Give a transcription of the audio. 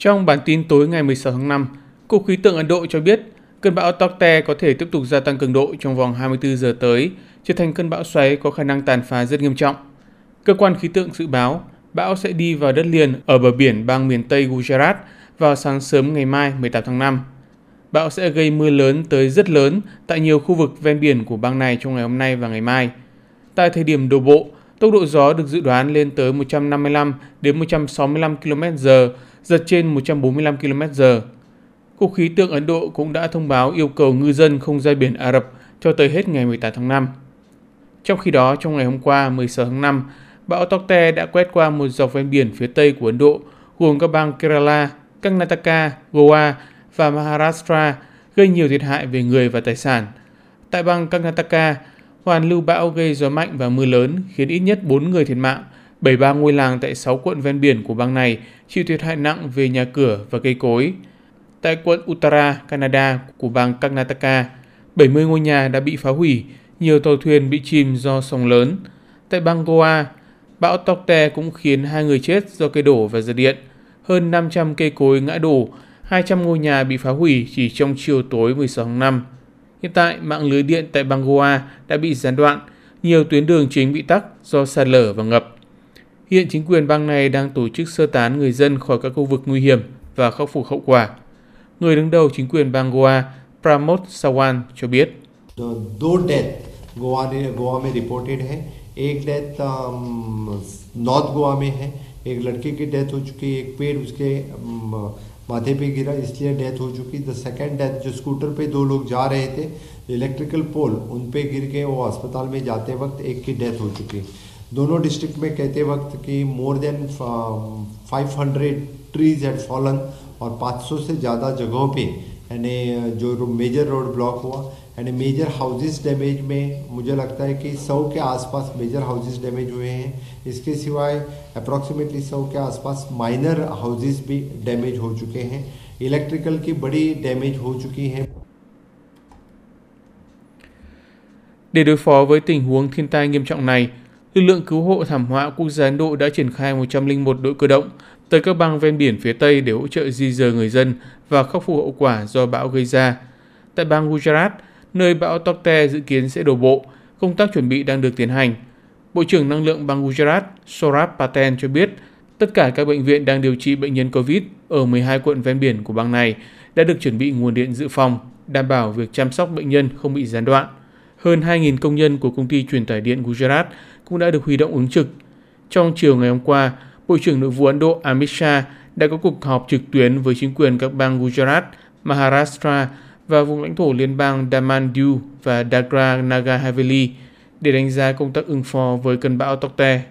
Trong bản tin tối ngày 16 tháng 5, Cục Khí tượng Ấn Độ cho biết cơn bão Tokte có thể tiếp tục gia tăng cường độ trong vòng 24 giờ tới, trở thành cơn bão xoáy có khả năng tàn phá rất nghiêm trọng. Cơ quan khí tượng dự báo bão sẽ đi vào đất liền ở bờ biển bang miền Tây Gujarat vào sáng sớm ngày mai 18 tháng 5. Bão sẽ gây mưa lớn tới rất lớn tại nhiều khu vực ven biển của bang này trong ngày hôm nay và ngày mai. Tại thời điểm đổ bộ, tốc độ gió được dự đoán lên tới 155 đến 165 km/h, giật trên 145 km/h. Cục khí tượng Ấn Độ cũng đã thông báo yêu cầu ngư dân không ra biển Ả Rập cho tới hết ngày 18 tháng 5. Trong khi đó, trong ngày hôm qua 16 tháng 5, bão Tokte đã quét qua một dọc ven biển phía tây của Ấn Độ, gồm các bang Kerala, Karnataka, Goa và Maharashtra, gây nhiều thiệt hại về người và tài sản. Tại bang Karnataka, hoàn lưu bão gây gió mạnh và mưa lớn khiến ít nhất 4 người thiệt mạng, 73 ngôi làng tại 6 quận ven biển của bang này chịu thiệt hại nặng về nhà cửa và cây cối. Tại quận Uttara, Canada của bang Karnataka, 70 ngôi nhà đã bị phá hủy, nhiều tàu thuyền bị chìm do sóng lớn. Tại bang Goa, bão Tokte cũng khiến hai người chết do cây đổ và giật điện. Hơn 500 cây cối ngã đổ, 200 ngôi nhà bị phá hủy chỉ trong chiều tối 16 tháng 5. Hiện tại, mạng lưới điện tại bang Goa đã bị gián đoạn, nhiều tuyến đường chính bị tắc do sạt lở và ngập. Hiện chính quyền bang này đang tổ chức sơ tán người dân khỏi các khu vực nguy hiểm và khắc phục hậu quả. Người đứng đầu chính quyền bang Goa, Pramod Sawan cho biết. दो डेथ गोवा ने गोवा में रिपोर्टेड है एक death north Goa में है एक लड़के की डेथ हो चुकी है एक पेड़ उसके um, माथे पे गिरा, इसलिए डेथ हो चुकी। द सेकेंड डेथ जो स्कूटर पे दो लोग जा रहे थे इलेक्ट्रिकल पोल उन पे गिर के वो अस्पताल में जाते वक्त एक की डेथ हो चुकी। दोनों डिस्ट्रिक्ट में कहते वक्त कि more than 500 trees had fallen और 500 से ज़्यादा जगहों पे, यानी जो मेजर रोड ब्लॉक हुआ यानी मेजर हाउसेस डैमेज में मुझे लगता है कि सौ के आसपास मेजर हाउसेस डैमेज हुए हैं इसके सिवाय अप्रॉक्सीमेटली सौ के आसपास माइनर हाउसेस भी डैमेज हो चुके हैं इलेक्ट्रिकल की बड़ी डैमेज हो चुकी है Để đối phó với tình huống thiên tai nghiêm trọng này, lực lượng cứu hộ thảm họa quốc gia Ấn Độ đã triển khai 101 đội cơ động tới các bang ven biển phía Tây để hỗ trợ di dời người dân và khắc phục hậu quả do bão gây ra. Tại bang Gujarat, nơi bão Tokte dự kiến sẽ đổ bộ, công tác chuẩn bị đang được tiến hành. Bộ trưởng Năng lượng bang Gujarat Saurabh Patel cho biết tất cả các bệnh viện đang điều trị bệnh nhân COVID ở 12 quận ven biển của bang này đã được chuẩn bị nguồn điện dự phòng, đảm bảo việc chăm sóc bệnh nhân không bị gián đoạn. Hơn 2.000 công nhân của công ty truyền tải điện Gujarat cũng đã được huy động ứng trực. Trong chiều ngày hôm qua, Bộ trưởng Nội vụ Ấn Độ Amit Shah đã có cuộc họp trực tuyến với chính quyền các bang Gujarat, Maharashtra và vùng lãnh thổ liên bang Damandiu và Dadra Nagar Haveli để đánh giá công tác ứng phó với cơn bão Tokte.